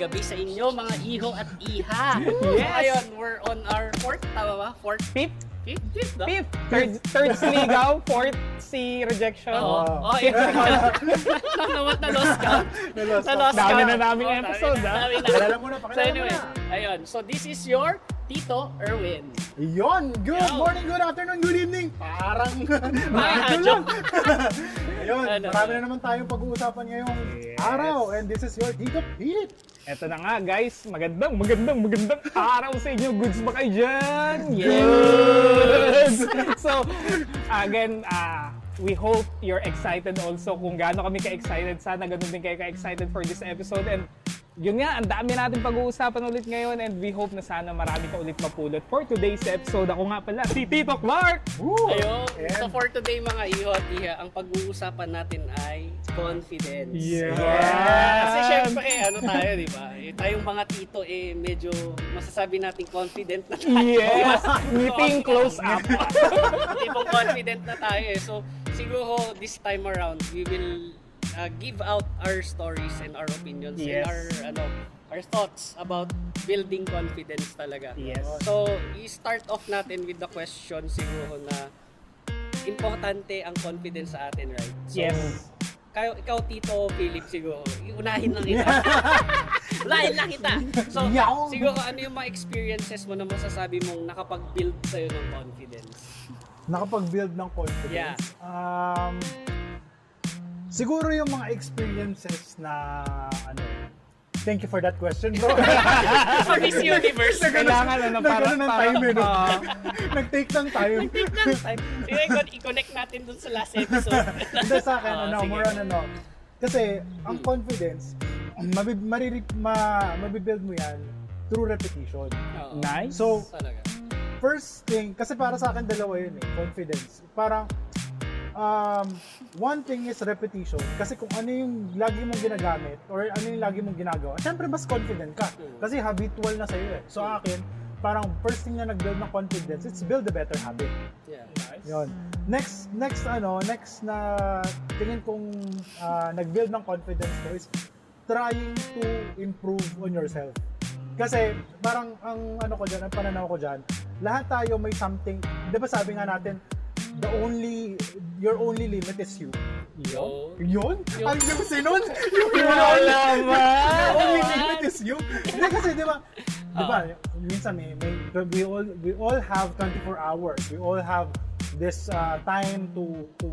gabi sa inyo, mga iho at iha. Yes. Ngayon, we're on our fourth, tama ba? Fourth? Fifth? Fifth? Fifth, no? Fifth. Third, third si Ligaw. Fourth si Rejection. Oo. Oh. Oh, yun. Naman na lost. Na-lost Na lost Dami count. na naming Oo, episode, dami na, ah. dami na. Pakilala mo na, So anyway, na. ayun. So this is your Tito Erwin. Yon! Good Yo. morning, good afternoon, good evening! Parang radyo. lang! Ayun, Ano? marami na naman tayong pag-uusapan ngayong Yes. araw and this is your Tito Pete! Eto na nga guys, magandang, magandang, magandang araw sa inyo. Goods ba kayo dyan? Yes! so, again, uh, we hope you're excited also kung gaano kami ka-excited. Sana ganun din kayo ka-excited for this episode. And yun nga, ang dami natin pag-uusapan ulit ngayon and we hope na sana marami ka ulit mapulot for today's episode. Ako nga pala, si Tito Clark! Woo! Ayun. And- So for today mga iho at iha, ang pag-uusapan natin ay confidence. Yes! Kasi syempre, ano tayo, di ba? Eh, tayong mga tito, eh, medyo masasabi natin confident na tayo. Yes! Meeting close up. Tipong confident na tayo eh. So, siguro this time around, we will uh, give out our stories and our opinions Yes. and our, ano, our thoughts about building confidence talaga. Yes. So, i-start off natin with the question siguro na importante ang confidence sa atin, right? So, Yes. Kayo, ikaw, Tito Philip, siguro, unahin lang kita. unahin lang kita. So, siguro ano yung mga experiences mo na masasabi mong nakapag-build sa'yo ng confidence? Nakapag-build ng confidence. Yeah. Um, siguro yung mga experiences na ano, Thank you for that question, bro. Sa Miss Universe. Kailangan ano, para, Nagkaroon ng para, time, eh, no? ah, Nag-take ng time. Take ng time. Sige, i-connect natin dun sa last episode. Hindi sa akin, Ah, ano, sige. more on ano. Kasi, ang confidence, mabi, mariri, ma, mabibuild mo yan through repetition. Oo. nice. So, Talaga. first thing, kasi para sa akin dalawa yun eh, confidence. Parang, um, one thing is repetition. Kasi kung ano yung lagi mong ginagamit or ano yung lagi mong ginagawa, syempre mas confident ka. Kasi habitual na sa'yo eh. So akin, parang first thing na nag-build ng confidence, it's build a better habit. Yeah. Yun. Next, next ano, next na tingin kong ah, nag-build ng confidence ko is trying to improve on yourself. Kasi parang ang ano ko dyan, ang pananaw ko dyan, lahat tayo may something, di ba sabi nga natin, the only, your only limit is you. Yo. Yun? Yun. Ang yung sinun? Yung Wala naman! only limit is you. Hindi kasi, di ba, di ba, minsan may, may, we all, we all have 24 hours. We all have this uh, time to, to,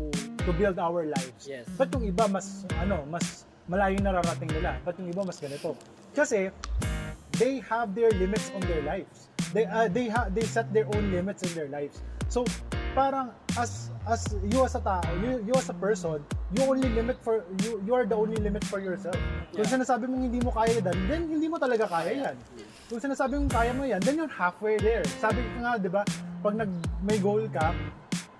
to build our lives. Yes. But yung iba, mas, ano, mas malayo nararating nila. But yung iba, mas ganito. Kasi, they have their limits on their lives. They uh, they ha- they set their own limits in their lives. So parang as as you as a tao, you, you as a person, you only limit for you you are the only limit for yourself. Kung Yeah. sinasabi mong hindi mo kaya yan, then hindi mo talaga kaya yan. Kung sinasabi mong kaya mo yan, then you're halfway there. Sabi ko nga, 'di ba, pag nag may goal ka,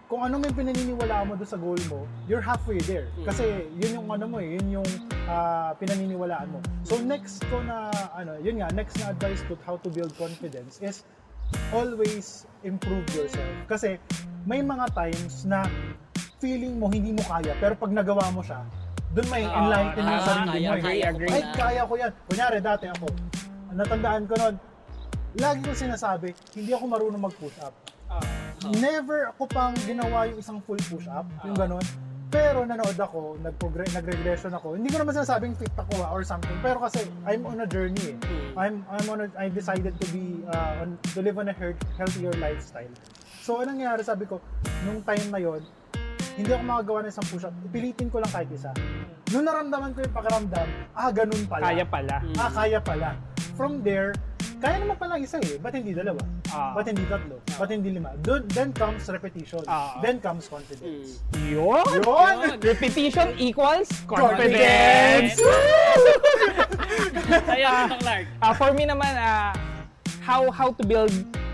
kung ano may pinaniniwalaan mo doon sa goal mo, you're halfway there. Kasi yun yung ano mo eh, yun yung ah, pinaniniwalaan mo. So next ko na, ano, yun nga, next na advice to how to build confidence is always improve yourself. Kasi may mga times na feeling mo hindi mo kaya, pero pag nagawa mo siya, doon may Ah, enlighten yung tama, sarili kaya, mo. kaya ko Ay, kaya ko yan. Kunyari, dati ako, natandaan ko noon, lagi ko sinasabi, hindi ako marunong mag-push up. Oh. Never ako pang ginawa yung isang full push-up, yung ganon. Pero nanood ako, nag-regression ako. Hindi ko naman sinasabing fit ako ah, or something. Pero kasi I'm on a journey. Eh. Mm. I'm I'm on a, I decided to be uh, on, to live on a health, healthier lifestyle. So anong nangyari sabi ko, nung time na yon, hindi ako makagawa ng isang push-up. Ipilitin ko lang kahit isa. Nung naramdaman ko yung pakiramdam, ah, ganun pala. Kaya pala. Ah, kaya pala. From there, kaya naman pala isa eh. Ba't hindi dalawa? Ah. Ba't hindi tatlo? Ba't hindi lima? Dun, then comes repetition. Ah. Then comes confidence. Yun! Yun! Repetition equals Confidence! confidence! Kaya, Clark. Ah, for me naman, ah, how how to build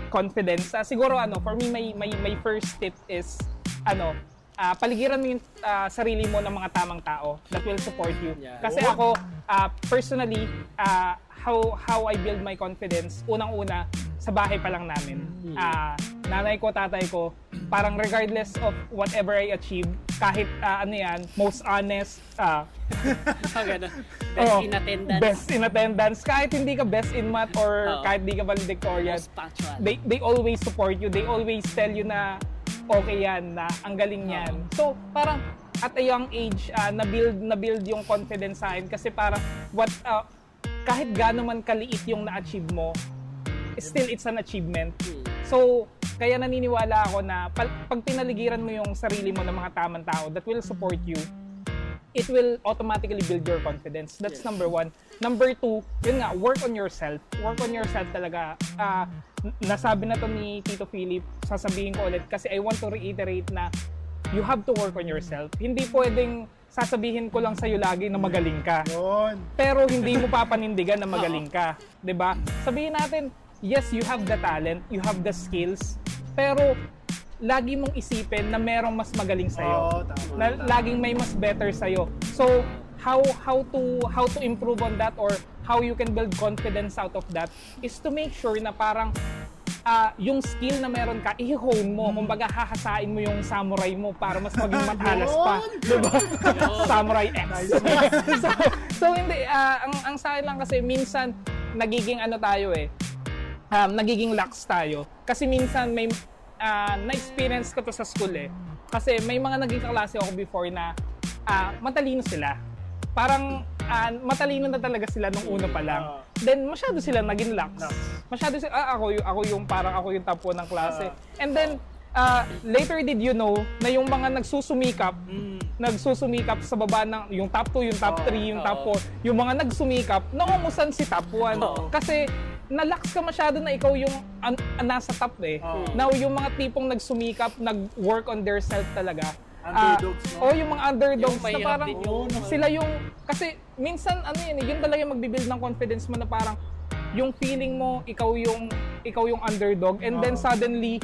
confidence. Ah, siguro ano, for me my my my first tip is ano, ah, paligiran mo yung ah, sarili mo ng mga tamang tao that will support you. Yeah. Kasi ako, ah, personally, ah, how how I build my confidence, unang-una, sa bahay pa lang namin. Ah, nanay ko, tatay ko, parang regardless of whatever I achieve, kahit ah, ano yan, most honest, Ganun. Best oh, in attendance. best in attendance, kahit hindi ka best in math or Oo. kahit hindi ka valedictorian, they they always support you. They always tell you na okay yan, na ang galing yan. So, parang at a young age, ah, na-build, na-build yung confidence sa akin kasi parang what, ah, kahit gaano man kaliit yung na-achieve mo, still it's an achievement. So, kaya naniniwala ako na pag, pinaligiran mo yung sarili mo ng mga tamang tao that will support you, it will automatically build your confidence. That's Yes. number one. Number two, yun nga, work on yourself. Work on yourself talaga. Ah, n- nasabi na to ni Tito Philip, sasabihin ko ulit kasi I want to reiterate na you have to work on yourself. Hindi pwedeng sasabihin ko lang sa'yo lagi na magaling ka. Yun. Pero hindi mo papanindigan na magaling ka. 'Di ba? Sabihin natin, yes, you have the talent, you have the skills, pero lagi mong isipin na merong mas magaling sa Oo, tama. Na laging may mas better sa So, how how to how to improve on that or how you can build confidence out of that is to make sure na parang ah, yung skill na meron ka, i-hone mo. Kumbaga, hahasain mo yung samurai mo para mas maging matalas pa. Diba? samurai X. so, so, hindi. ah, ang, ang sa lang kasi, minsan, nagiging ano tayo eh, um, nagiging lax tayo. Kasi minsan may ah, na-experience ko to sa school eh. Kasi may mga naging kaklase ako before na ah, matalino sila. Parang ah, matalino na talaga sila nung una pa lang. Then masyado sila naging lax. Masyado sila, ah, ako, yung, ako yung parang ako yung top 1 ng klase. And then ah, later did you know na yung mga nagsusumikap, nagsusumikap sa baba ng yung top 2, yung top 3, yung top 4, yung mga nagsumikap, naungusan si top 1. Oo. Kasi nalax ka masyado na ikaw yung an- nasa top eh. Oo. Now, yung mga tipong nagsumikap, nag-work on their self talaga. Underdogs, Ah, no? oh, yung mga underdogs Yung na parang yun. sila yung kasi minsan ano yun, eh, yun talaga yung magbibuild ng confidence mo na parang yung feeling mo ikaw yung ikaw yung underdog and then Oo. suddenly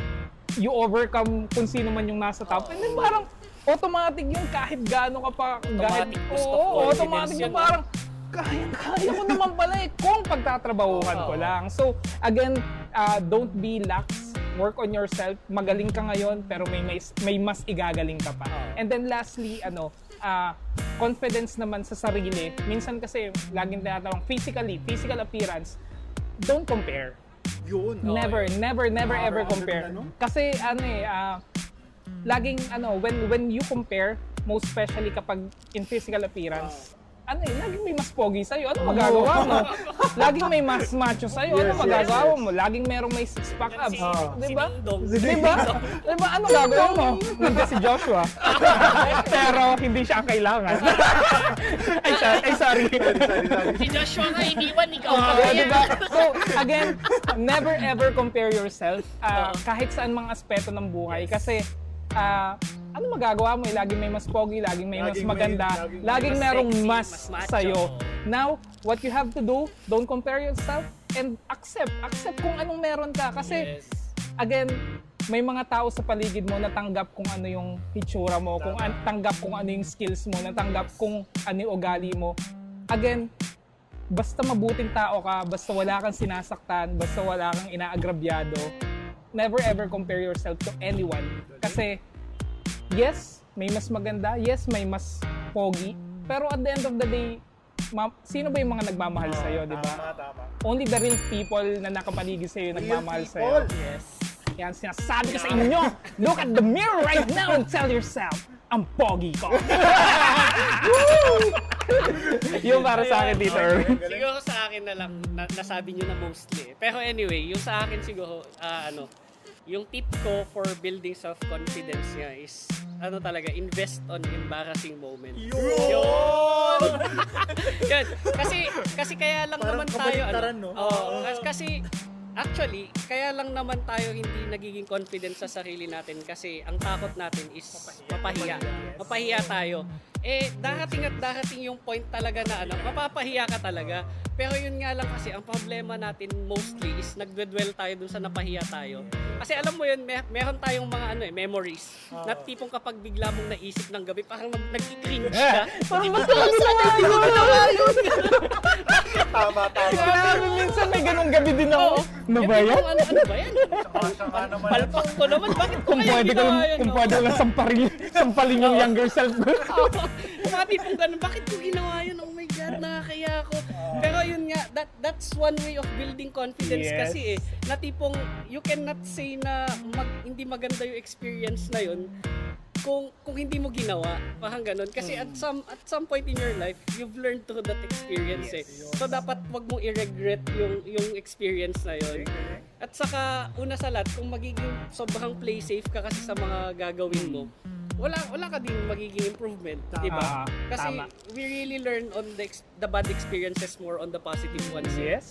you overcome kung sino man yung nasa top and then parang automatic yung kahit gaano ka pa Automatic kahit, oo, confidence automatic yun, parang kaya, kaya ko naman pala eh kung pagtatrabahuhan ko Oo. lang. So, again, uh, don't be lax. Work on yourself. Magaling ka ngayon, pero may, may, may mas igagaling ka pa. And then lastly, ano, uh, confidence naman sa sarili. Minsan kasi, laging tinatanong, physically, physical appearance, don't compare. Yun. Never, never, never Never ever compare. ano? Kasi ano eh, ah, laging ano, when when you compare, most especially kapag in physical appearance, ano eh, laging may mas pogi sa'yo. Ano magagawa mo? laging may mas macho sa'yo. ano Yes, magagawa yes, mo? Laging merong may six-pack abs. Si, Ah. si Di ba? Dingdong. Di ba? Di ba? Ano gagawin mo? Nandiyan si Joshua. Pero hindi siya ang kailangan. ay, sorry. Ay, sorry. Si Joshua nga, iniwan ikaw. Oo, Kaya- di ba? So, again, never ever compare yourself Oo. kahit saan mga aspeto ng buhay. Kasi, ah, ano magagawa mo? Eh, laging may mas pogi, laging may mas Laging may- maganda, laging laging, may mas merong sexy, mas, mas sa'yo. Now, what you have to do, don't compare yourself and accept. Accept kung anong meron ka. Kasi, Yes. again, may mga tao sa paligid mo na tanggap kung ano yung hitsura mo, kung an- tanggap kung ano yung skills mo, natanggap kung ano yung ugali mo. Again, basta mabuting tao ka, basta wala kang sinasaktan, basta wala kang inaagrabyado, never ever compare yourself to anyone. Kasi, yes, may mas maganda, yes, may mas pogi, pero at the end of the day, ma- sino ba yung mga nagmamahal sa'yo, di ba? Tama, tama. Only the real people na nakapaligid yung Real nagmamahal people. sa'yo. Yes. Yan, sinasabi ko sa inyo, look at the mirror right now and tell yourself, ang pogi ko. yung para sa akin dito, Erwin. Siguro sa akin na lang, na, nasabi nyo na mostly. Pero anyway, yung sa akin siguro, ah, ano, yung tip ko for building self-confidence nga is, ano talaga, invest on embarrassing moments. Yun! Yan. Kasi, kasi kaya lang Parang naman tayo, ano, no? Kas- kasi, actually, kaya lang naman tayo hindi nagiging confident sa sarili natin kasi ang takot natin is mapahiya. Mapahiya tayo. Eh darating at darating yung point talaga na ano, mapapahiya ka talaga. Pero yun nga lang kasi, ang problema natin mostly is nagdwell tayo dun sa napahiya tayo. Kasi alam mo yun, may, meron tayong mga ano eh, memories. Na tipong kapag bigla mong naisip ng gabi, parang nag- nag-cringe ka. Parang mas hindi ko ginawa yun. Tama, tama. Grabe, minsan may ganong gabi din ako. Ano ba yan? Ano, ano ba yan? Palpak ko naman, bakit ko Kung kaya pwede ko, ginawa yun? kung pwede lang samparin, sampalin yung younger self ko. Mga tipong ganun, bakit ko ginawa yun? Oh my God, nakakaya ako. Pero yun nga, that that's one way of building confidence Yes. kasi eh. Na tipong, you cannot say na mag, hindi maganda yung experience na yun kung kung hindi mo ginawa parang ganun. Kasi at some at some point in your life you've learned through that experience eh. so dapat wag mong i-regret yung yung experience na yun. At saka una sa lahat kung magiging sobrang play safe ka kasi sa mga gagawin mo wala wala ka din magiging improvement di ba Ah, kasi tama. we really learn on the the bad experiences more on the positive ones eh.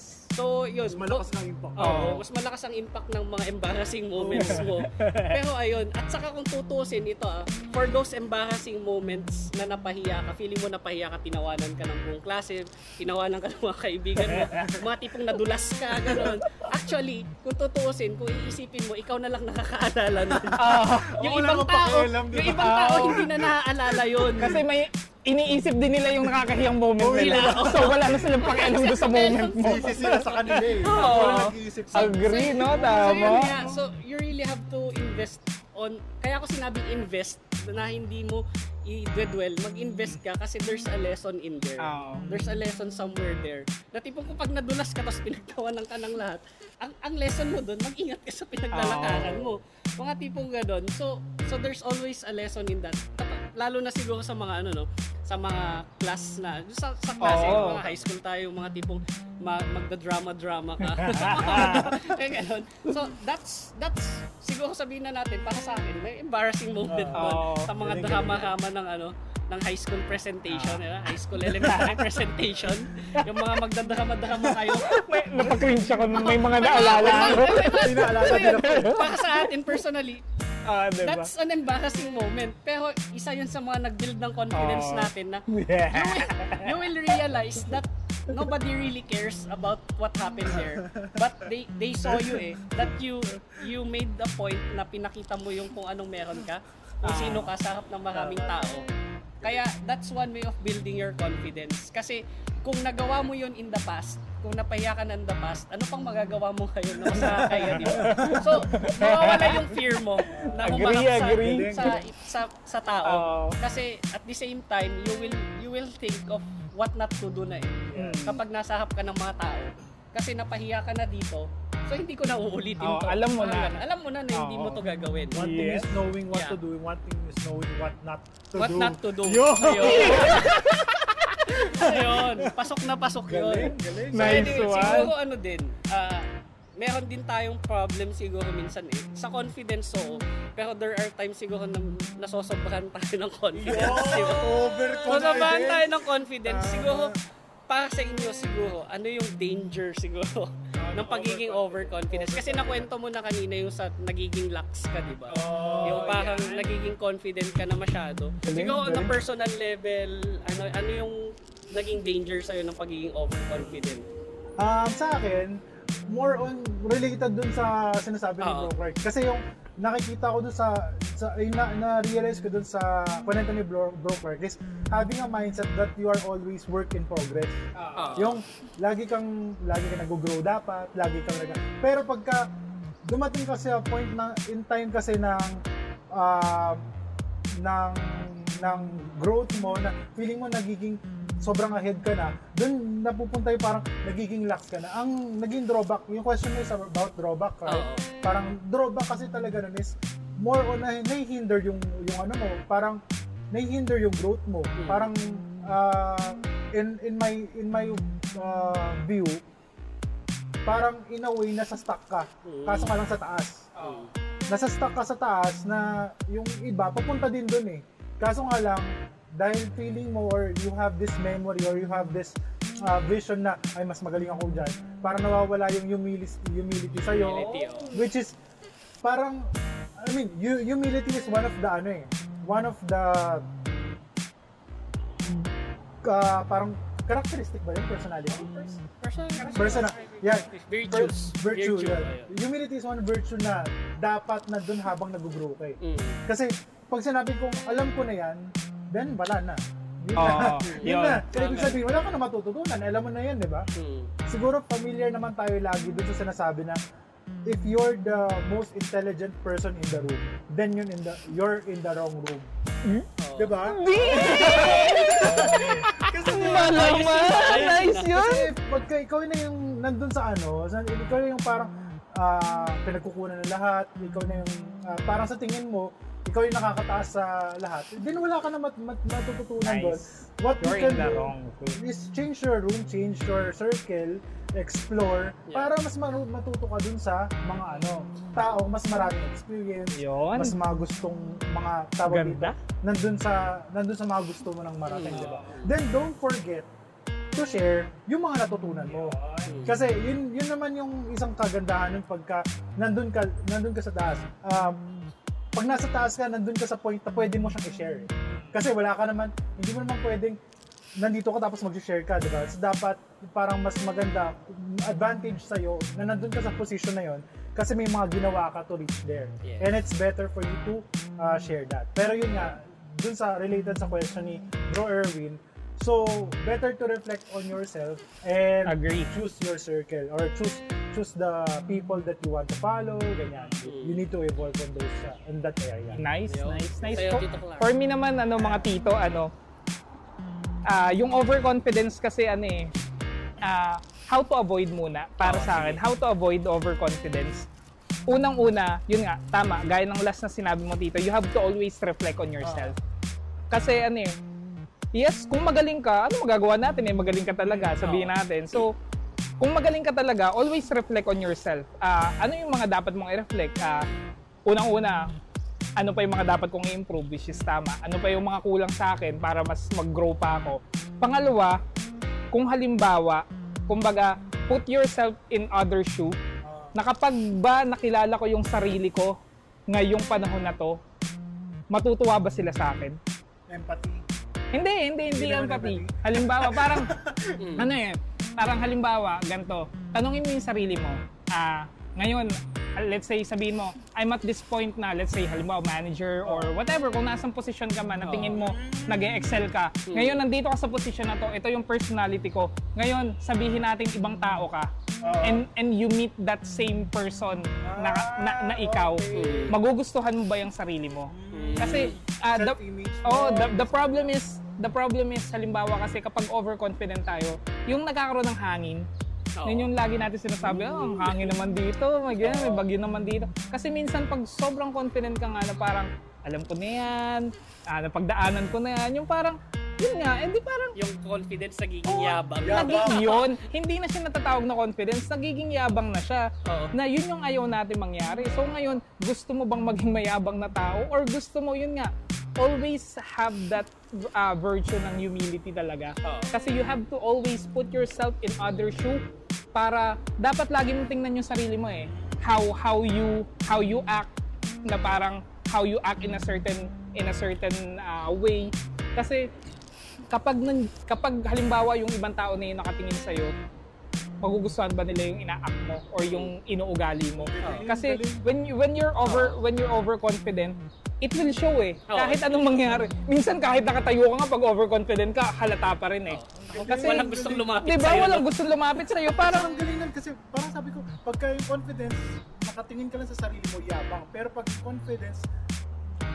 So yun Mas malakas ng impact. Oo, Oo. mas malakas ang impact ng mga embarrassing moments mo. Pero ayun, at saka kung tutusin ito ah, for those embarrassing moments na napahiya ka, feeling mo napahiya ka, tinawanan ka ng buong klase, tinawanan ka ng mga kaibigan mo, mga tipong nadulas ka, gano'n. Actually, kung tutusin, kung iisipin mo, ikaw na lang nakakaalala nun. yung Wala ibang tao, yung ba? ibang tao hindi na naaalala yun. Kasi may iniisip din nila yung nakakahiyang moment nila. So wala na silang pakialam doon sa moment mo. Sisi sila sa kanila eh. Oo. Nag-iisip sa Agree, no? Tama. So, you really have to invest on, kaya ako sinabing invest, na hindi mo i-dwell, mag-invest ka kasi there's a lesson in there. Oo. There's a lesson somewhere there. Na tipong kung pag nadulas ka tapos pinagtawanan ka ng lahat, ang ang lesson mo doon, mag-ingat ka sa pinaglalakaran mo. Mga tipong gano'n. So, so there's always a lesson in that. Kapag- Lalo na siguro sa mga ano no, sa mga class na, sa, sa klase, Oo. mga high school tayo, mga tipong ma- magda-drama-drama ka. Ganun. So, that's, that's, siguro sabihin na natin, para sa akin, may embarrassing moment doon Oo. sa mga Galing, drama-rama ng ano, ng high school presentation, eh, high school elementary presentation. Yung mga magdadrama-drama kayo. May, napag-cringe ako may mga naalala ko. Hindi naalala din ako. Para sa atin personally, Ah, diba? that's an embarrassing moment. Pero isa yun sa mga nag-build ng confidence Oo. natin na Yeah. you will realize that nobody really cares about what happened there. But they they saw you eh that you you made the point na pinakita mo yung kung anong meron ka, kung sino ka sa harap ng maraming tao. Kaya that's one way of building your confidence. Kasi kung nagawa mo yun in the past, kung napahiya ka in the past, ano pang magagawa mo ngayon na mas nakakaya, di ba? So, mawawala yung fear mo na Agree, sa, agree. sa, sa, sa tao. Oo. Kasi at the same time, you will you will think of what not to do na eh. Mm. Kapag nasa harap ka ng mga tao. Kasi napahiya ka na dito, so hindi ko na uulitin Oo, to. alam mo na. Alam mo na na hindi Oo. mo to gagawin. One thing Yes. is knowing what Yeah. to do, one thing is knowing what not to What do. not to do. Yo! Ayun. Pasok na pasok yun. Galing, galing. So Nice anyway, one. siguro ano din, ah, meron din tayong problem siguro minsan eh. Sa confidence, oo. Pero there are times siguro na nasosobrahan tayo ng confidence. di ba? Nasosobrahan tayo Overconfidence. ng confidence. Tama. Siguro, para sa inyo siguro, ano yung danger siguro ng pagiging overconfidence? Kasi nakwento mo na kanina yung sa nagiging lax ka, di ba? Oh, yung parang nagiging confident ka na masyado. Siguro on a personal level, ano ano yung naging danger sa'yo ng pagiging overconfident? Um, sa akin, more on related dun sa sinasabi ni. Bro Clark. Kasi yung nakikita ko dun sa, sa na, na-realize ko dun sa kwento ni Bro, Bro is having a mindset that you are always work in progress. Oo. Yung lagi kang lagi kang nag-grow dapat, lagi kang nag Pero pagka dumating ka sa point na in time kasi ng ah, ng ng growth mo na feeling mo nagiging sobrang ahead ka na, dun napupunta yung parang nagiging lax ka na. Ang naging drawback, yung question mo is about drawback, right? Oo. Parang drawback kasi talaga nun is more on na nahihinder yung yung ano mo, parang nahihinder yung growth mo. Mm. Parang ah, in in my in my ah, view, parang in a way nasa stuck ka. Mm. Kaso nga lang sa taas. Nasa stuck ka sa taas na yung iba papunta din dun eh. Kaso nga lang dahil feeling mo or you have this memory or you have this ah, vision na ay mas magaling ako dyan parang nawawala yung humility, humility sa'yo Humility, oh. which is parang I mean hu- humility is one of the ano eh one of the ah, parang characteristic ba yun? Personality? Personal. Personal. Yeah. Virtues. Virtue. Virtue, yeah. Humility is one virtue na dapat na dun habang nag-grow ka eh. Mm. Kasi pag sinabi kong alam ko na yan, then wala na. Yun Oo, na. yun yun. na. Kaya ibig sabihin, wala ka na matututunan. Alam mo na yan, di ba? Mm. Siguro familiar naman tayo lagi dun sa sinasabi na if you're the most intelligent person in the room, then yun in the you're in the wrong room. Oo. Di ba? Kasi Malaman! Nice yun! Kasi pagka ikaw na yung nandun sa ano, ikaw na yung parang ah, pinagkukunan ng lahat, ikaw na yung ah, parang sa tingin mo, ikaw yung nakakataas sa lahat, then wala ka na mat, mat, matututunan Nice. doon. What You're you can do wrong room. is change your room, change your circle, explore, Yeah. para mas matuto ka dun sa mga ano, tao, mas maraming experience, Yun. mas mga gustong mga tawag dito, Ganda. nandun sa nandun sa mga gusto mo ng marating, Mm. di ba? Then don't forget to share yung mga natutunan mo. Kasi yun yun naman yung isang kagandahan ng pagka nandun ka nandun ka sa taas. Um, pag nasa taas ka, nandun ka sa point na pwede mo siyang i-share. eh. Kasi wala ka naman, hindi mo naman pwedeng nandito ka tapos mag-share ka, di ba? So dapat parang mas maganda, advantage sa'yo na nandun ka sa position na yon kasi may mga ginawa ka to reach there. Yes. And it's better for you to uh, share that. Pero yun nga, dun sa related sa question ni Bro Erwin, so better to reflect on yourself and Agree. choose your circle or choose choose the people that you want to follow, ganyan. You need to evolve on those uh, in that area. Nice, Yo. nice, nice. Sa'yo, For, Tito Clark. for me naman, ano, mga tito, ano, ah yung overconfidence kasi, ano eh, ah, how to avoid muna, para Oh, sa akin, how to avoid overconfidence. Unang-una, yun nga, tama, gaya ng last na sinabi mo, tito, you have to always reflect on yourself. Kasi, ano eh, yes, kung magaling ka, ano magagawa natin eh, magaling ka talaga, sabihin Oo. natin. So, kung magaling ka talaga, always reflect on yourself. Ah, ano yung mga dapat mong i-reflect? Ah, unang-una, ano pa yung mga dapat kong i-improve, which is tama. Ano pa yung mga kulang sa akin para mas mag-grow pa ako. Pangalawa, kung halimbawa, kumbaga, put yourself in other shoe, na kapag ba nakilala ko yung sarili ko ngayong panahon na to, matutuwa ba sila sa akin? Empathy. Hindi, hindi, hindi Hindi empathy. empathy. Halimbawa, parang, ano eh, parang halimbawa, ganito, tanungin mo yung sarili mo, ah, ngayon, let's say, sabihin mo, I'm at this point na, let's say, halimbawa, manager or whatever, kung nasang posisyon ka man, na tingin mo, nag excel ka. Ngayon, nandito ka sa posisyon na to, ito yung personality ko. Ngayon, sabihin natin ibang tao ka. And and you meet that same person na, na, na ikaw. Okay. Magugustuhan mo ba yung sarili mo? Kasi, ah, the, oh, the, the problem is, the problem is, halimbawa kasi kapag overconfident tayo, yung nagkakaroon ng hangin, Oo. yun yung lagi natin sinasabi, oh, ang hangin naman dito, may, ganyan, may bagyo naman dito. Kasi minsan pag sobrang confident ka nga na parang, alam ko na yan, ah, napagdaanan ko na yan, yung parang, yun nga, eh di parang, Yung confidence nagiging Oo, yabang. nagiging yun, hindi na siya natatawag na confidence, nagiging yabang na siya. Oo. Na yun yung ayaw natin mangyari. So ngayon, gusto mo bang maging mayabang na tao? Or gusto mo, yun nga, always have that uh, virtue ng humility talaga. Kasi you have to always put yourself in other shoe para dapat lagi mong tingnan yung sarili mo eh. How how you how you act na parang how you act in a certain in a certain uh, way. Kasi kapag nan, kapag halimbawa yung ibang tao na yung nakatingin sa magugustuhan ba nila yung ina-act mo or yung inuugali mo? Kasi when you, when you're over when you're overconfident, it will show eh. Oo. Kahit anong mangyari. Minsan kahit nakatayo ka nga pag overconfident ka, halata pa rin eh. Kasi Walang gustong lumapit Di ba? sa'yo, Walang gustong lumapit sa'yo. Parang Parang ang galing nun kasi parang sabi ko, pagka yung confidence, nakatingin ka lang sa sarili mo, yabang. Pero pag confidence,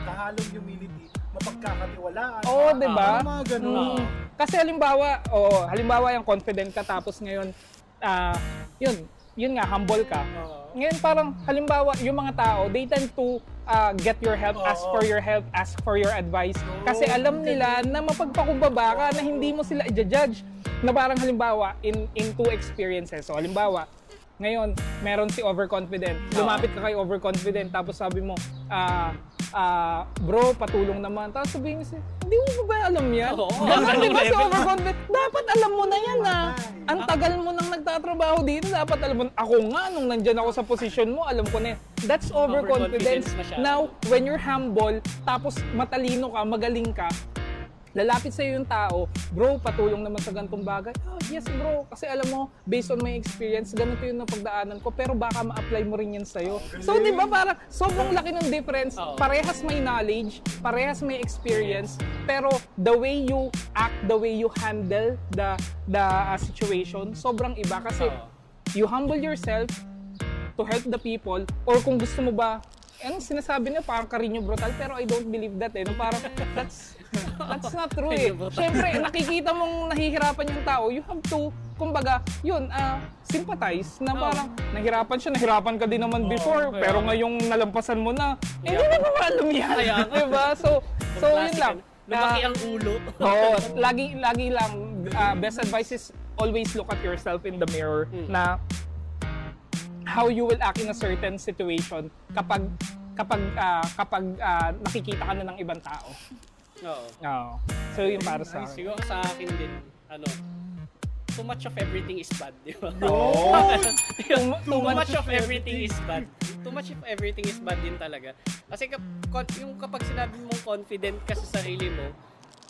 kahalong humility, mapagkakatiwalaan. Oo, di ba? Parang mga ganun. Mm. Kasi halimbawa, oh, halimbawa yung confident ka tapos ngayon, ah, yun, yun nga, humble ka. Oo. Ngayon parang, halimbawa, yung mga tao, they tend to ah, get your help, ask Oo. for your help, ask for your advice. Kasi alam nila na mapagpakumbaba ka, na hindi mo sila i-judge. Na parang halimbawa, in, in two experiences. So halimbawa, ngayon, meron si overconfident. Lumapit ka kay overconfident, tapos sabi mo, ah, ah, bro, patulong naman. Tapos sabihin niya, hindi mo ba alam yan? Oo, Ganun, di ba si overconfident? Dapat alam mo na yan ah. Ang tagal mo nang nagtatrabaho dito, dapat alam mo. Ako nga, nung nandyan ako sa posisyon mo, alam ko na yan. That's overconfidence. Overconfidence masyado. Now, when you're humble, tapos matalino ka, magaling ka, lalapit sa yung tao, bro, patulong naman sa ganitong bagay. Oh, yes bro, kasi alam mo, based on my experience, ganito yung napagdaanan ko, pero baka ma-apply mo rin yan sa'yo. So, di ba, parang sobrang laki ng difference. Oo. Parehas may knowledge, parehas may experience, pero the way you act, the way you handle the the uh, situation, sobrang iba kasi Oo. you humble yourself to help the people or kung gusto mo ba anong sinasabi niya parang Carino brutal pero I don't believe that eh no parang that's that's not true eh syempre nakikita mong nahihirapan yung tao you have to kumbaga yun ah sympathize na parang nahirapan siya nahirapan ka din naman before kaya pero nga. ngayong nalampasan mo na eh hindi naman alam yan Kaya nga. diba so so yun lang ka na. Lumaki Na- ang ulo. Oo, lagi lagi lang uh, best advice is always look at yourself in the mirror Mm. na how you will act in a certain situation kapag kapag ah, kapag ah, nakikita ka na ng ibang tao. Oo. Oo. So yung para sa akin. Siguro sa akin din, ano, too much of everything is bad, di ba? Too- too much of everything is bad. Too much of everything is bad din talaga. Kasi kap- yung kapag sinabi mong confident ka sa sarili mo,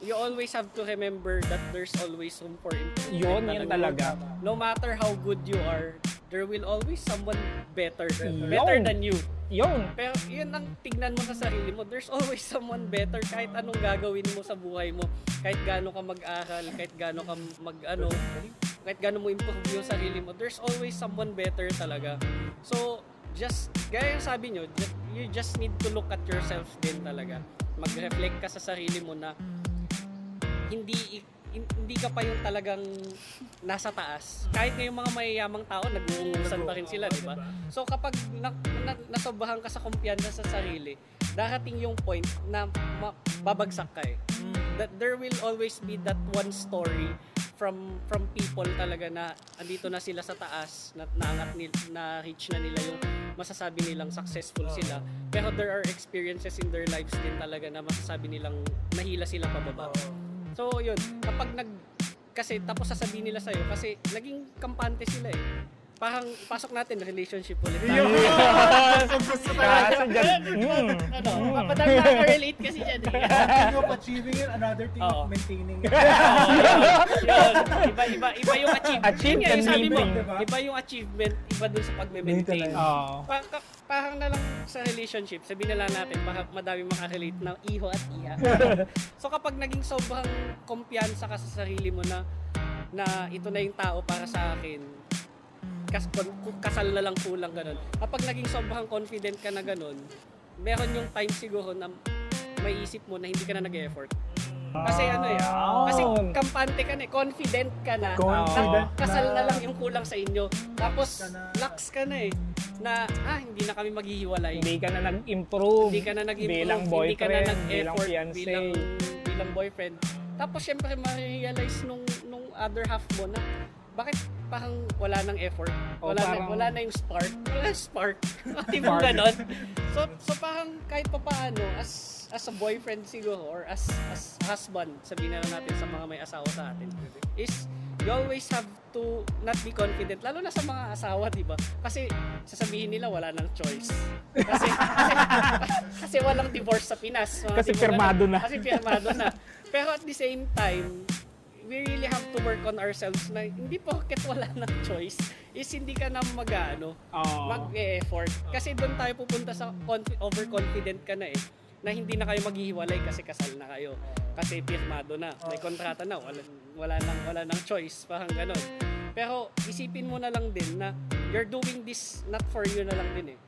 you always have to remember that there's always room for improvement. Yun, yun talaga. No matter how good you are, there will always someone better. Yun. Better than you. Yun. Pero yun ang tignan mo sa sarili mo. There's always someone better kahit anong gagawin mo sa buhay mo. Kahit gaano ka mag-aral, kahit gaano ka mag ano, kahit gaano mo improve yung sarili mo. There's always someone better talaga. So, just, gaya yung sabi nyo, you just need to look at yourself din talaga. Mag-reflect ka sa sarili mo na hindi hindi ka pa yung talagang nasa taas. Kahit na yung mga mayayamang tao, nag-uungusan pa rin sila, di ba? So kapag na, na, nasobrahan ka sa kumpiyansa sa sarili, darating yung point na ma- babagsak ka eh. That there will always be that one story from from people talaga na andito na sila sa taas, na naangat nil, na reach na nila yung masasabi nilang successful sila. Pero there are experiences in their lives din talaga na masasabi nilang nahila silang pababa. So, yun. Kapag nag... Kasi tapos sasabihin nila sa'yo, kasi naging kampante sila eh. Parang pasok natin, relationship ulit. tayo. gusto talaga. Mm, ano, madami nakaka-relate kasi dyan eh. Of achieving it, another thing of maintaining it. yun. Iba, iba, iba yung achievement. Achieve Yun nga, and yung sabi mo, maintain, iba yung achievement, iba dun sa pag-maintain. Parang na lang sa relationship, sabihin na lang natin, baka madami makarelate na iho at iha. so kapag naging sobrang kumpiyansa ka sa sarili mo na na ito na yung tao para sa akin, kas, kasal na lang kulang ganun. Kapag naging sobrang confident ka na ganun, meron yung time siguro na may isip mo na hindi ka na nag-effort. Kasi ano eh, kasi Yun. kampante ka na eh, confident ka na, Confident na kasal na. lang yung kulang sa inyo. Tapos, lax ka na eh, na ah, hindi na kami maghihiwalay. Hindi ka na nag-improve. Hindi ka na nag-improve, Bilang hindi ka na boyfriend, bilang nag-effort, fiancé. bilang, bilang boyfriend. Tapos syempre ma-realize nung, nung other half mo na bakit parang wala nang effort? O, Wala, parang- na, wala na yung spark. Wala yung spark. Di ba ganon? So, so parang kahit pa paano, as as a boyfriend siguro or as as husband, sabihin na lang natin sa mga may asawa sa atin, is you always have to not be confident lalo na sa mga asawa, 'di ba? Kasi sasabihin nila wala nang choice. Kasi kasi, kasi walang divorce sa Pinas. Mga Kasi pirmado ganun? na. Kasi pirmado na. Pero at the same time, we really have to work on ourselves na hindi porket wala nang choice is hindi ka na mag-ano, Oo. mag-effort. Kasi doon tayo pupunta sa confi- overconfident ka na eh na hindi na kayo maghihiwalay kasi kasal na kayo. Kasi pirmado na, may kontrata na, wala, wala nang wala nang choice, parang ganon. Pero isipin mo na lang din na you're doing this not for you na lang din eh.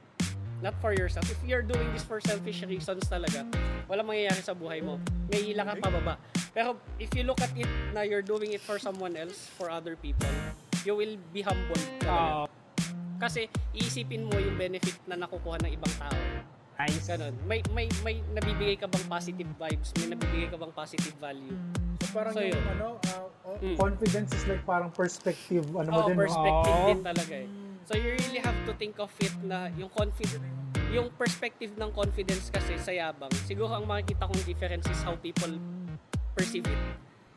Not for yourself. If you're doing this for selfish reasons talaga, walang mangyayari sa buhay mo. May hila ka pababa. Pero if you look at it na you're doing it for someone else, for other people, you will be humbled talaga. Kasi iisipin mo yung benefit na nakukuha ng ibang tao. Nice. Ganon. May, may, may nabibigay ka bang positive vibes? May nabibigay ka bang positive value? So parang So, yung yun. ano, uh, oh, Mm. confidence is like parang perspective, ano mo Oo, din, perspective Oo. din talaga eh. So you really have to think of it na yung confidence, yung perspective ng confidence kasi sa yabang, siguro ang makikita kong difference is how people perceive it.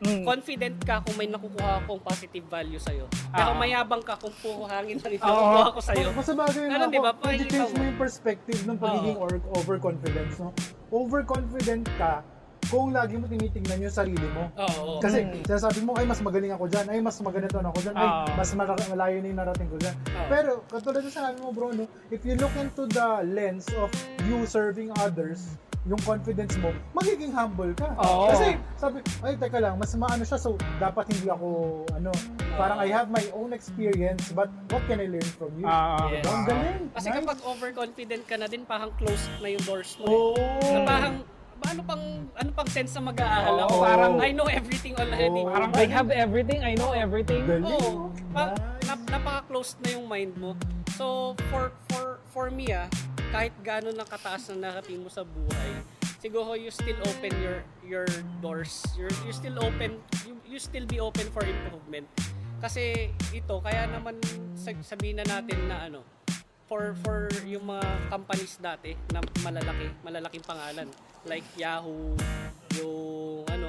Mm. Confident ka kung may nakukuha akong positive value sa'yo. Pero Ah. mayabang ka kung puro hangin na rin Oo. nakukuha ko sa'yo. Mas sa bagay Ano, na di ba? ako, pwede Pakikita change mo. yung perspective ng pagiging Oo. overconfidence, no? Overconfident ka kung lagi mo tinitingnan yung sarili mo. Oo. Kasi Mm. sinasabi mo, ay mas magaling ako dyan, ay mas maganito na ako dyan, ay Ah. mas mala- malayo na yung narating ko dyan. Ah. Pero katulad ng sinabi mo bro, no, if you look into the lens of you serving others, yung confidence mo, magiging humble ka. Oo. Kasi sabi, ay teka lang, mas maano siya, so dapat hindi ako, ano, parang I have my own experience, but what can I learn from you? Ah, Yes. Ang galing. Kasi Nice. kapag overconfident ka na din, parang closed na yung doors mo. Oo. eh. Na parang, ano pang ano pang sense na mag-aahala ko? parang- I know everything already. Oo. Parang I have everything, I know everything. Oo. Pa- Nice. nap- napaka-closed na yung mind mo. So, for for for me ah, kahit gaano na kataas na narating mo sa buhay, siguro you still open your your doors. You're, you still open, you, you still be open for improvement. Kasi ito, kaya naman sabihin na natin na ano, for for yung mga companies dati na malalaki, malalaking pangalan. Like Yahoo, yung ano,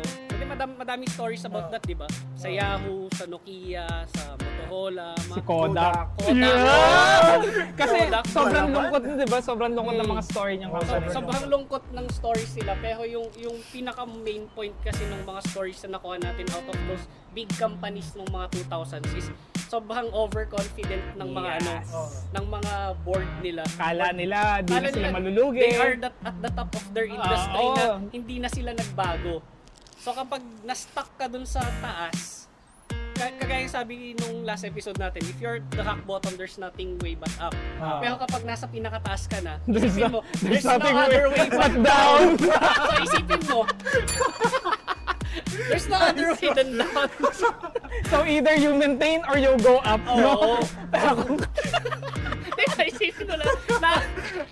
madam, madaming stories about that, di ba? Sa Yahoo, sa Nokia, sa Motorola, Si mga Kodak. Kodak. Yeah! Kasi Kodak, sobrang lungkot, di ba? Sobrang lungkot ng mga story niyang So, company. sobrang lungkot ng stories sila pero yung yung pinaka main point kasi ng mga stories na nakuha natin out of those big companies ng mga 2000s is sobrang overconfident ng mga ano Yes. ng mga board nila. Kala nila, di na Kala sila nila, malulugi. They are that, at the top of their industry Ah, na oo. hindi na sila nagbago. So kapag na-stuck ka dun sa taas, ka- kagaya yung sabi nung last episode natin, if you're the rock bottom, there's nothing way but up. Ah. Pero kapag nasa pinakataas ka na, There's isipin no- mo, there's there's, no nothing other way but down. down. so isipin mo, there's no other way than down. So either you maintain or you go up. Oo. No? Pero kung Diba, isipin mo na, na,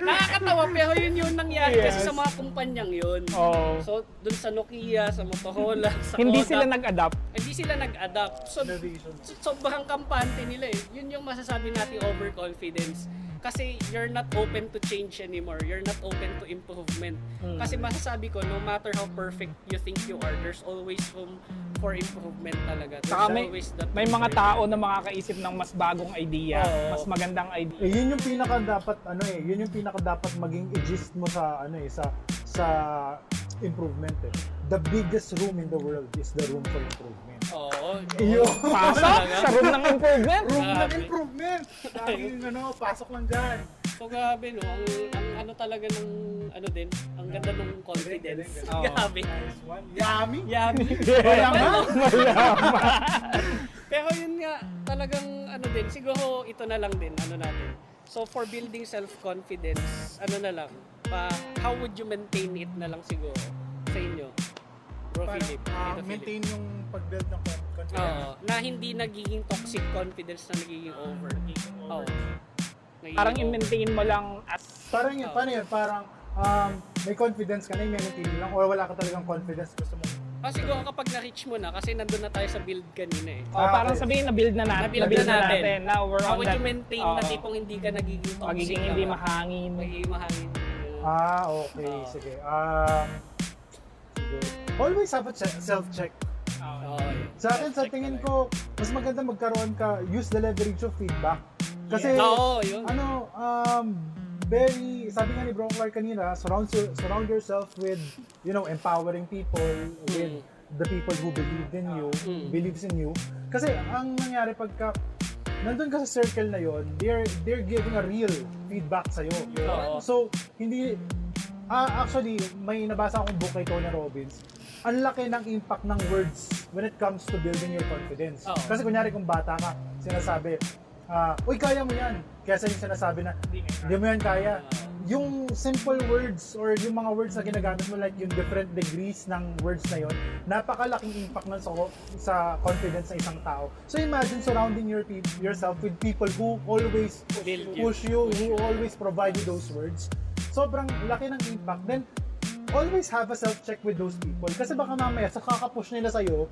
nakakatawa pero yun yung nangyari kasi Yes. sa mga kumpanyang yun. Oo. So, dun sa Nokia, sa Motorola, sa hindi Kodak, sila nag-adapt. hindi sila nag-adapt. So, sobrang kampante nila eh. Yun yung masasabi natin overconfidence. Kasi you're not open to change anymore. You're not open to improvement. Hmm. Kasi masasabi ko, no matter how perfect you think you are, there's always room for improvement talaga. There's Saka may, always that may mga tao na makakaisip ng mas bagong idea, Oo. mas magandang idea. Eh, yun yung pinaka dapat ano eh, yun yung pinaka dapat maging gist mo sa ano eh sa sa improvement eh. The biggest room in the world is the room for improvement. Oo. Iyo. Pasok sa room ng improvement. Room ng improvement. Dahil ano, pasok lang dyan. So grabe no, ang, ang ano talaga ng ano din, ang ganda ng confidence. galing. Grabe. Nice one. Yummy. Yummy. Mayaman. Pero yun nga, talagang ano din, siguro ito na lang din, ano natin. So for building self-confidence, ano na lang, pa, how would you maintain it na lang siguro sa inyo? Bro Para, Philip, ah, ito maintain Philip. yung pag-build ng con- confidence. Oo, na hindi nagiging toxic confidence na nagiging over. Oo. Nagiging Parang over. i-maintain mo lang as Parang yun, Oo. paano yun? Parang um, may confidence ka na, yung maintain mo lang, or wala ka talagang confidence, gusto mo. Ah, siguro kapag na-reach mo na, kasi nandun na tayo sa build kanina eh. Oh, Ah, parang okay. sabihin na build na natin. Na-build Na-build na natin. Now we're How on would that. you maintain na Oo. tipong hindi ka nagiging toxic? Magiging hindi ba? mahangin. Magiging mahangin. Ah, okay. Oo. Sige. Um, siguro. Always have a che- self-check. Sa akin, sa tingin ko, mas maganda magkaroon ka, use the leverage of feedback. Kasi, Oo, yun. ano, um, very, sabi nga ni Bro Clark kanina, surround, your- surround yourself with, you know, empowering people, with Mm. the people who believe in you, Mm. believes in you. Kasi, ang nangyari pagka, nandun ka sa circle na yon, they're, they're giving a real feedback sa'yo. Oo. So, hindi, ah actually, may nabasa akong book kay Tony Robbins. Ang laki ng impact ng words when it comes to building your confidence. Oo. Kasi kunyari kung bata ka, sinasabi, ah, uy, kaya mo yan. Kesa yung sinasabi na, hindi mo yan kaya. Yung simple words or yung mga words na ginagamit mo like yung different degrees ng words na yon, napakalaking impact nun sa, sa confidence ng isang tao. So imagine surrounding your peop- yourself with people who always you. push you, who always provide you those words. Sobrang laki ng impact. Then, always have a self-check with those people. Kasi baka mamaya, sa kakapush nila sa'yo,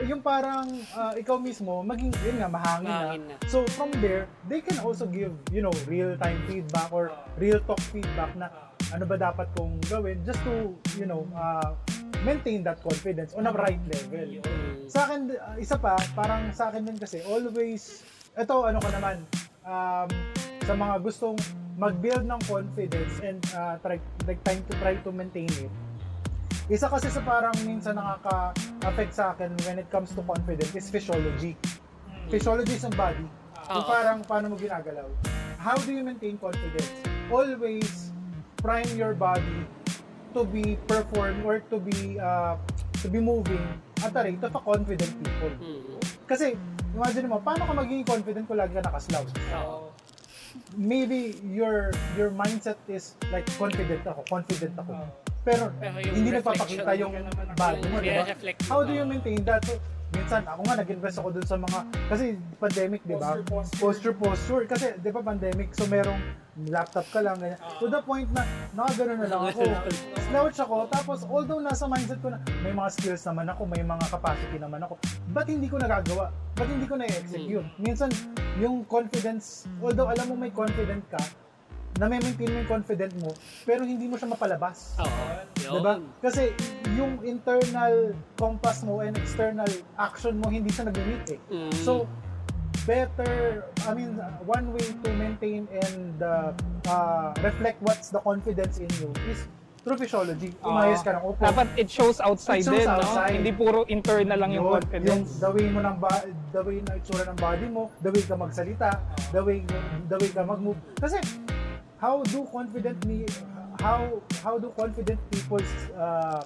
eh, yung parang ah, ikaw mismo, maging, yun nga, mahangin, Mahangin na. na. So, from there, they can also give, you know, real-time feedback or real talk feedback na ano ba dapat kong gawin just to, you know, ah, maintain that confidence on a right level. Sa akin, uh, isa pa, parang sa akin din kasi, always, ito, ano ka naman, um, sa mga gustong mag-build ng confidence and uh, try, like, time to try to maintain it, Isa kasi sa parang minsan nakaka-affect sa akin when it comes to confidence is physiology. Physiology is ang body. Yung Oo. parang paano mo ginagalaw. How do you maintain confidence? Always prime your body to be perform or to be uh, to be moving at the rate of a confident people. Mm. Kasi, imagine mo, paano ka magiging confident kung lagi ka nakaslouch? Oo. Maybe your your mindset is like confident ako, confident ako. Pero, Pero hindi nagpapakita yung body mo, yung di ba? reflection, How do you maintain that? So, minsan, ako nga, nag-invest ako dun sa mga, kasi pandemic, di ba? Posture, posture. Posture. Kasi, di ba pandemic, so merong laptop ka lang, ganyan. To the point na, nakagano na lang ako. Slouch ako, tapos although nasa mindset ko na, may mga skills naman ako, may mga capacity naman ako, ba't hindi ko nagagawa? Ba't hindi ko na-execute? Minsan, yung confidence, although alam mo may confident ka, na maintain mo yung confident mo, pero hindi mo siya mapalabas. Oo. Yun. Diba? Kasi yung internal compass mo and external action mo, hindi siya nag-meet eh. Mm. So, better, I mean, one way to maintain and uh, uh, reflect what's the confidence in you is through physiology. Umayos ka ng upo. Dapat it shows outside It shows din, no? outside. Hindi puro internal lang yung Yun, confidence. Yung the way mo ng ba- the way na itsura ng body mo, the way ka magsalita, the way the way ka mag-move. Kasi how do confident me how how do confident people uh,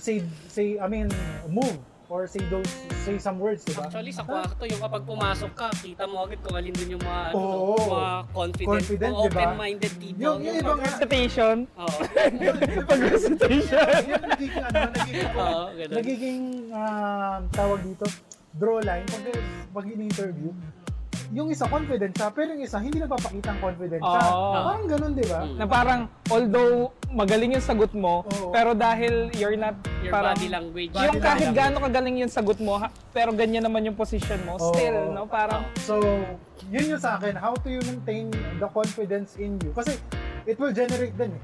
say say I mean move or say those say some words, di ba? Actually, sa kwarto, yung kapag pumasok ka, kita mo agad kung alin dun yung mga, ano, Oo. mga confident, Confident, ba? open-minded people. Yung, yung ibang Recitation. Oo. Pag-recitation. yung nagiging ano, nagiging, Oo, nagiging ah, tawag dito, draw line pag pag in-interview. Yung isa confident siya, pero yung isa hindi nagpapakita ang confident siya. Oo. Parang ganun, di ba? Na parang, although magaling yung sagot mo, Oo. pero dahil you're not, Your parang, body language. yung Body kahit language. gaano kagaling yung sagot mo, ha- pero ganyan naman yung position mo, Oo. still, no? Parang, So, yun yung sa akin. How do you maintain the confidence in you? Kasi it will generate din eh.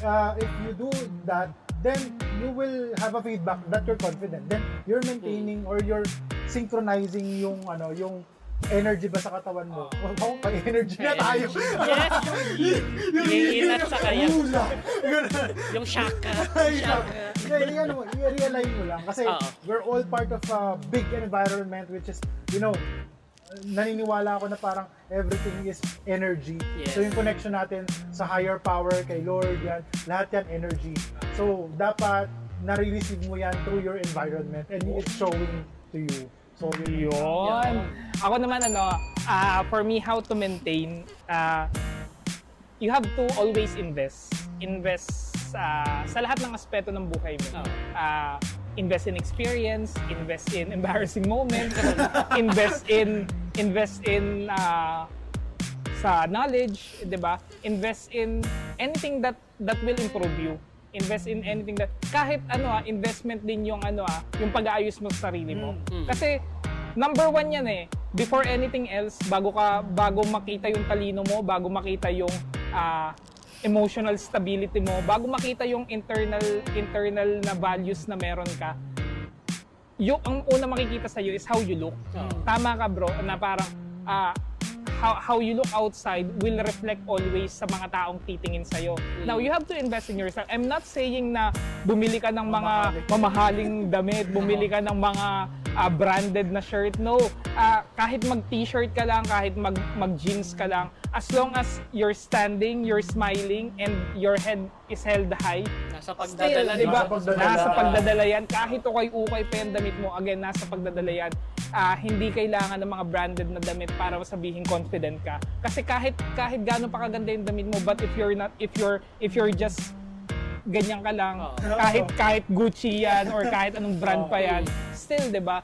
Uh, if you do that, then you will have a feedback that you're confident. Then you're maintaining or you're synchronizing yung ano, yung energy ba sa katawan mo? Oh, pag energy na tayo. Yes, yung yin at saka yang. Hula. Ganun. Yung shaka. Ay, shaka. Hindi, yan mo, i-realign mo lang. Kasi Oo. we're all part of a big environment which is, you know, naniniwala ako na parang everything is energy. Yes. So yung connection natin sa higher power, kay Lord, yan, lahat yan energy. So dapat nare-receive mo yan through your environment and it's showing to you. So yun. Yun. Ako naman ano, ah, for me how to maintain ah, you have to always invest. Invest ah, sa lahat ng aspeto ng buhay mo. Ah, invest in experience, invest in embarrassing moments, invest in invest in ah, sa knowledge, 'di ba? Invest in anything that that will improve you. Invest in anything that kahit ano ah, investment din yung ano ah, yung pag-aayos mo sa sarili mo. Mm. Kasi number one yan eh. Before anything else, bago ka bago makita yung talino mo, bago makita yung ah, emotional stability mo, bago makita yung internal internal na values na meron ka, yung ang una makikita sa is how you look. Oo. Tama ka bro, na parang ah, how, how you look outside will reflect always sa mga taong titingin sa'yo. Now, you have to invest in yourself. I'm not saying na bumili ka ng mga mamahaling damit, bumili ka ng mga ah, branded na shirt. No. Ah, kahit mag-t-shirt ka lang, kahit mag, mag-jeans ka lang, as long as you're standing, you're smiling, and your head is held high, Nasa Still, pagdadala. di ba? Nasa pagdadala. Nasa pagdadala yan. Kahit ukay-ukay pa yung damit mo, again, nasa pagdadala yan. Ah, hindi kailangan ng mga branded na damit para sabihin confident ka. Kasi kahit kahit gaano pa kaganda yung damit mo, but if you're not, if you're, if you're just ganyan ka lang, Oo. kahit kahit Gucci yan or kahit anong brand pa yan, still, 'di ba?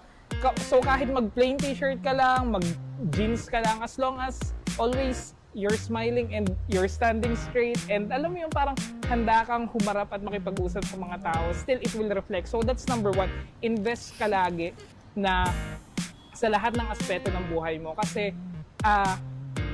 So kahit mag plain t-shirt ka lang, mag jeans ka lang as long as always you're smiling and you're standing straight and alam mo yung parang handa kang humarap at makipag-usap sa mga tao, still it will reflect. So that's number one. Invest ka lagi na sa lahat ng aspeto ng buhay mo kasi ah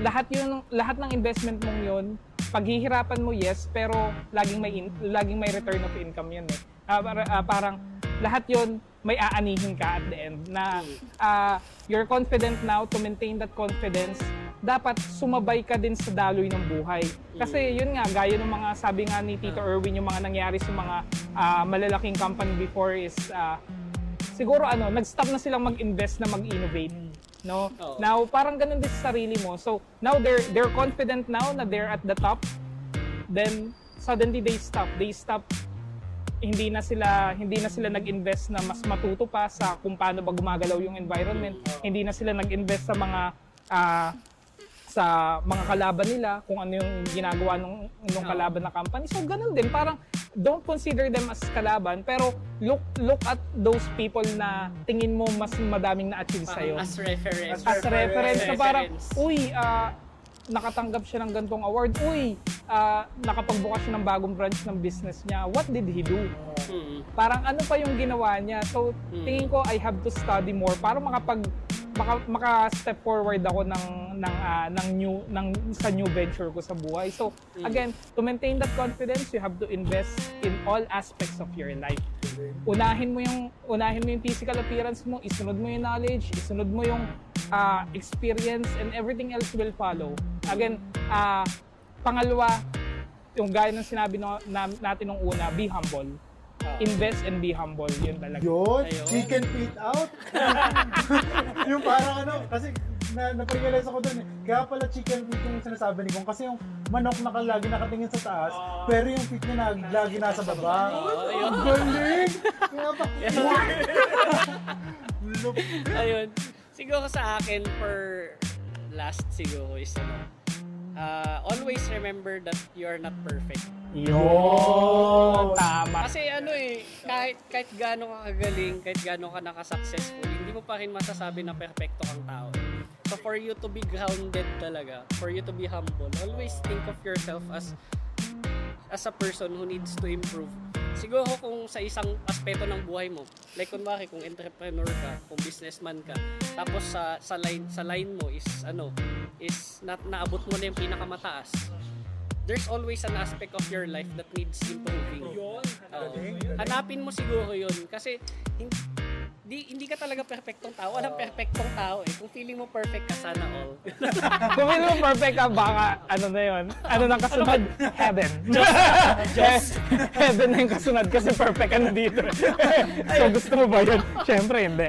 lahat yun lahat ng investment mong yun paghihirapan mo yes pero laging may in- laging may return of income yun eh Ah, para- ah, parang lahat yun may aanihin ka at the end na ah, you're confident now to maintain that confidence dapat sumabay ka din sa daloy ng buhay. Kasi yun nga, gaya ng mga sabi nga ni Tito Erwin, yung mga nangyari sa mga ah, malalaking company before is ah, siguro ano, nag-stop na silang mag-invest na mag-innovate. No? Oo. Now, parang ganun din sa sarili mo. So, now they're they're confident now na they're at the top. Then suddenly they stop. They stop hindi na sila hindi na sila nag-invest na mas matuto pa sa kung paano ba gumagalaw yung environment. Hindi na sila nag-invest sa mga ah, sa mga kalaban nila, kung ano yung ginagawa ng nung Oo. kalaban na company. So ganun din, parang don't consider them as kalaban, pero look look at those people na tingin mo mas madaming na-achieve sa'yo as reference. as reference na parang, uy, ah, nakatanggap siya ng gantong award. Uy, ah, nakapagbukas siya ng bagong branch ng business niya. What did he do? Mm. Parang ano pa yung ginawa niya? So, Mm. tingin ko I have to study more para makapag maka, maka-step forward ako ng ng ah, ng new ng sa new venture ko sa buhay. So, again, to maintain that confidence, you have to invest in all aspects of your life unahin mo yung unahin mo yung physical appearance mo, isunod mo yung knowledge, isunod mo yung ah, experience and everything else will follow. Again, ah, pangalawa, yung gaya ng sinabi no, na, natin nung una, be humble. Invest and be humble. Yun talaga. Yun, Ayun. chicken feet out. yung parang ano, kasi na, naparealize ako doon eh. Kaya pala chicken feet yung sinasabi ni Kong. Kasi yung manok na lagi nakatingin sa taas, pero yung feet niya na, lagi nasa baba. Ang galing! Kaya pa, Ayun. Siguro sa akin, for last siguro is ano, uh, always remember that you are not perfect. Yun! Tama. Kasi ano eh, kahit, kahit gaano ka kagaling, kahit gaano ka nakasuccessful, hindi mo pa rin masasabi na perfecto kang tao. So for you to be grounded talaga, for you to be humble, always think of yourself as as a person who needs to improve. Siguro kung sa isang aspeto ng buhay mo, like kunwari kung entrepreneur ka, kung businessman ka, tapos sa sa line sa line mo is ano, is na, naabot mo na yung pinakamataas. There's always an aspect of your life that needs improving. Oo. Hanapin mo siguro yun kasi hindi, di, hindi ka talaga perfectong tao. Walang perfectong tao eh. Kung feeling mo perfect ka, sana all. Kung hindi mo perfect ka, baka ano na yun? Ano nang kasunod? Heaven. Heaven na yung kasunod kasi perfect ka na dito. so gusto mo ba yun? Siyempre hindi.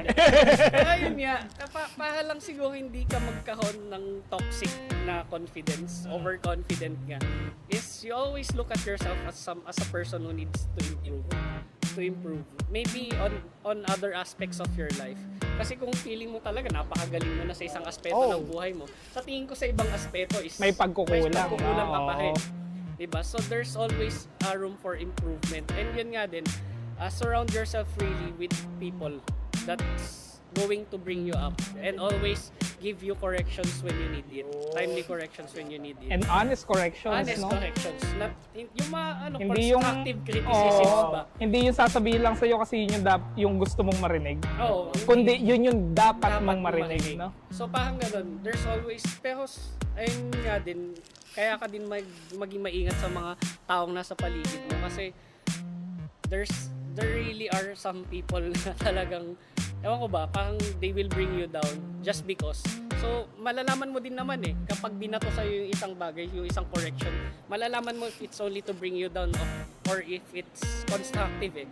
Pero yun nga, pa- para lang siguro hindi ka magkaroon ng toxic na confidence, overconfident nga, is you always look at yourself as some as a person who needs to improve to improve. Maybe on on other aspects of your life. Kasi kung feeling mo talaga napakagaling mo na sa isang aspeto Oh. ng buhay mo, sa tingin ko sa ibang aspeto is May pagkukulang. May pagkukulang ka pa Oo. rin. Diba? So there's always a room for improvement. And yun nga din, uh, surround yourself really with people that's going to bring you up and always give you corrections when you need it. Timely corrections when you need it. And honest corrections, Honest no? corrections. Not, yung mga ano, Hindi yung constructive criticisms Oo. ba? Hindi yung sasabihin lang sa'yo kasi yun yung, dap- yung gusto mong marinig. Oo. Kundi yun yung dapat, dapat mong mo marinig, marinig. no? So parang ganun, there's always, pero ayun nga din, kaya ka din mag, maging maingat sa mga taong nasa paligid mo kasi there's, there really are some people na talagang, ewan ko ba, parang they will bring you down just because. So, malalaman mo din naman eh, kapag binato sa'yo yung isang bagay, yung isang correction, malalaman mo if it's only to bring you down or, or if it's constructive eh.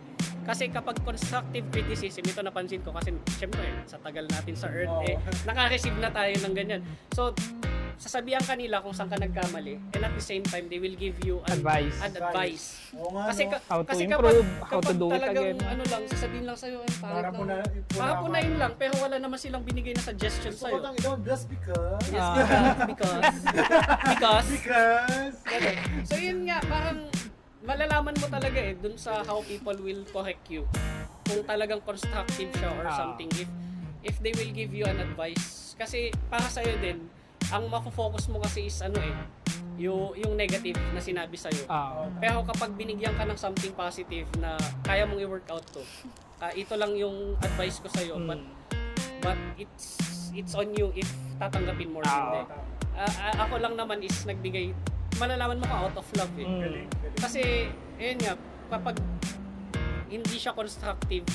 Kasi kapag constructive criticism, ito napansin ko kasi syempre sa tagal natin sa earth eh, naka-receive na tayo ng ganyan. So, sasabihan kanila kung saan ka nagkamali and at the same time they will give you an Advice. an advice. Oo nga, Kasi no? ka, How to kasi improve, kapag, how to kapag do it talagang again. ano lang, sasabihin lang sa'yo, ay pangit Para lang. puna- puna- Para punayin lang, pero wala naman silang binigay na suggestion ko sa'yo. ito, just because. Yes, Ah. because, because, Because. So yun nga, parang malalaman mo talaga eh dun sa how people will correct you. Kung talagang constructive siya or Ah. something. If if they will give you an advice. Kasi para sa'yo din, ang mafo-focus mo kasi is ano eh, yung, yung negative na sinabi sa'yo. Ah. Pero kapag binigyan ka ng something positive na kaya mong i-work out to, ah, ito lang yung advice ko sa'yo, Mm. but, but it's it's on you if tatanggapin mo or Ah, hindi. Ah, ah, ako lang naman is nagbigay, malalaman mo ka out of love eh. Mm. Kasi, ayun nga, kapag hindi siya constructive,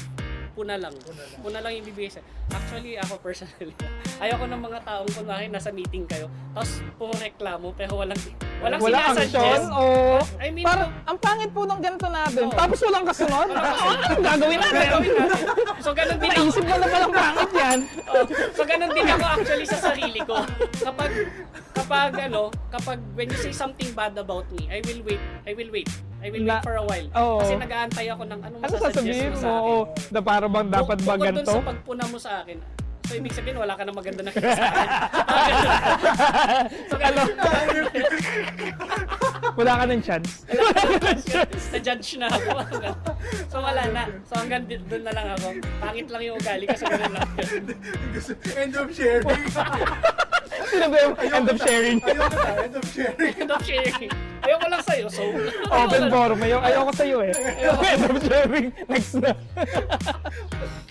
puna lang. Puna lang yung bibigay sa Actually, ako personally, ayoko ng mga taong kunwari nasa meeting kayo, tapos puro reklamo, pero walang, walang Wala sinasuggest. o... I mean, parang, ang pangit po ng ganito natin. Oo. Tapos walang kasunod. Anong gagawin natin? so, ganun din ako. Naisip mo na palang pangit yan. Oh, so ganun din ako actually sa sarili ko. Kapag kapag ano, kapag when you say something bad about me, I will wait. I will wait. I will Na- wait for a while. Oo. Kasi nag-aantay ako ng ano Ano masasuggest sasabihin mo sa akin. Oo, na para bang dapat ba Bukod dun ganito? sa pagpuna mo sa akin. So ibig sabihin wala ka na maganda nakita sa akin. so Ano? Wala ka ng chance. na-judge na ako. so wala na. So hanggang doon na lang ako. Pangit lang yung ugali ko sa ganun lang. End of sharing. Sino ba yung end of sharing? Ayoko na, end of sharing. End of sharing. Ayoko lang sa'yo. So, Open forum. Ayaw, ayoko sa'yo eh. End of sharing. Next na.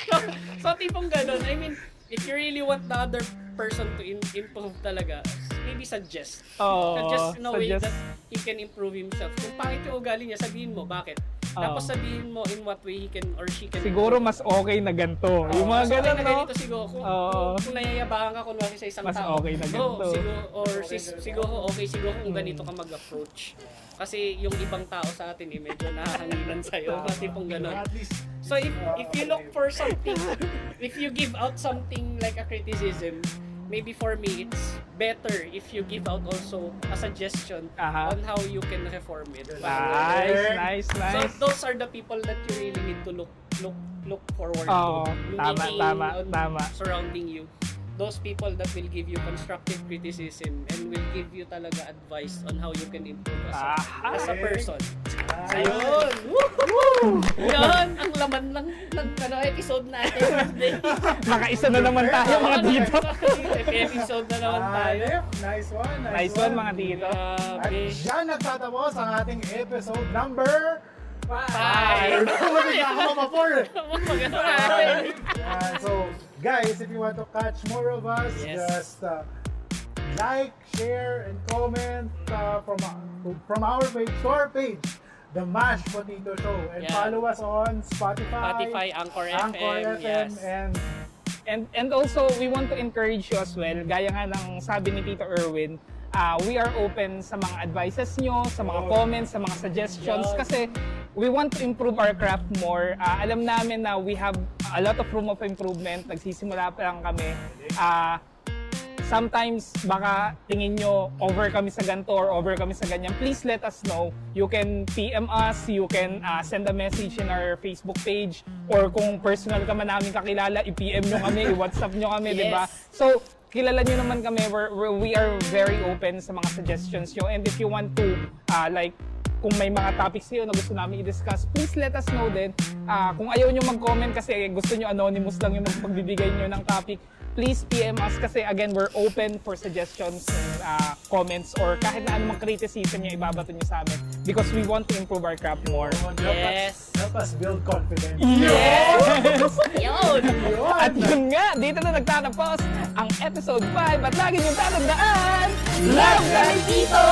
so, so tipong ganun. I mean, if you really want the other person to in- improve talaga, maybe suggest. Oo, suggest in a way suggest. that he can improve himself. Kung pangit yung ugali niya, sabihin mo, bakit? Tapos Oo. sabihin mo in what way he can or she can Siguro mas okay na ganito. Yung mga Mas okay ganun, na no? ganito siguro. Kung, Oo. kung, kung nayayabangan ka kunwari sa isang Mas tao. okay na ganito. siguro, or sis- siguro okay siguro kung ganito ka mag-approach. Kasi yung ibang tao sa atin eh, medyo nakahanginan sa'yo. Mga tipong ganun. At least, So if if you look for something, if you give out something like a criticism, maybe for me it's better if you give out also a suggestion Aha. on how you can reform it. Nice, nice, So nice. those are the people that you really need to look look look forward Oo, to. Yung tama, tama, tama. Surrounding you. Those people that will give you constructive criticism and will give you talaga advice on how you can improve as a, Ah, as a person. Ayun! Yun! Ang laman ng, ng ano, episode natin. Makaisa na naman tayo mga dito. episode na naman tayo. Alef, nice one, nice, Nice one mga dito. At Grabe. dyan nagtatapos ang ating episode number Five. Na ako mapa-four eh. Maganda natin. Yeah, so, guys, if you want to catch more of us, Yes. just uh, like, share, and comment uh, from from our page to our page, The Mash Potato Show. And Yeah. follow us on Spotify, Spotify, Anchor Anchor FM, FM, yes. and And and also we want to encourage you as well. Gaya nga ng sabi ni Tito Erwin, ah, we are open sa mga advices nyo, sa mga comments, sa mga suggestions kasi we want to improve our craft more. Ah, alam namin na we have a lot of room of improvement. Nagsisimula pa lang kami. Ah, sometimes baka tingin nyo over kami sa ganito or over kami sa ganyan, please let us know. You can PM us, you can uh, send a message in our Facebook page or kung personal ka man namin kakilala, i-PM nyo kami, i-WhatsApp nyo kami, di ba? Yes. So, kilala nyo naman kami, we're, we're- we are very open sa mga suggestions nyo and if you want to, uh, like, kung may mga topics kayo na gusto namin i-discuss, please let us know din. Ah, kung ayaw nyo mag-comment kasi gusto nyo anonymous lang yung magbibigay nyo ng topic, please PM us kasi again, we're open for suggestions and ah, comments or kahit na anumang criticism nyo ibabato nyo sa amin because we want to improve our craft more. help, Yes. us, help us build confidence. Yes! Yun! At yun nga, dito na nagtatapos ang episode 5 at lagi nyo tatandaan, Love Guys Dito!